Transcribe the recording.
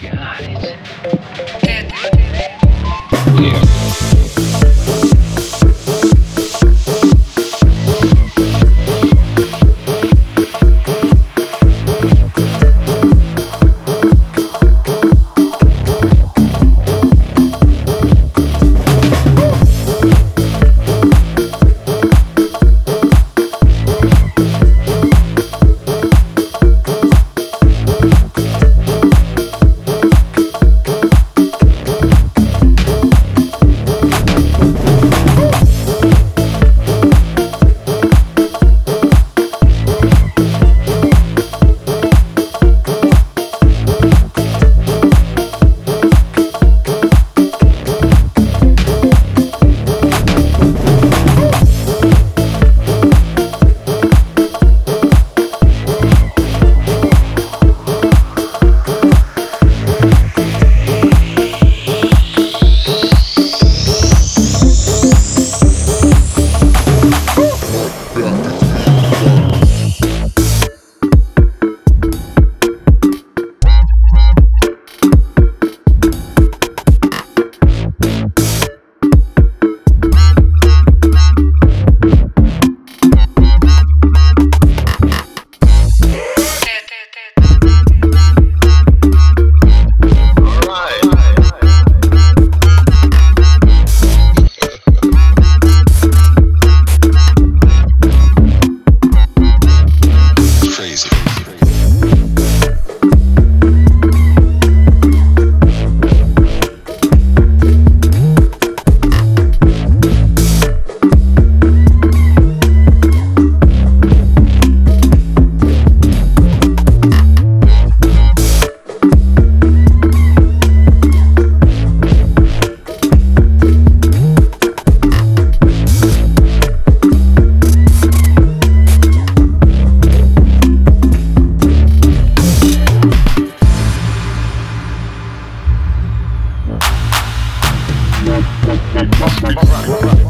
God. Yeah. Alright, alright.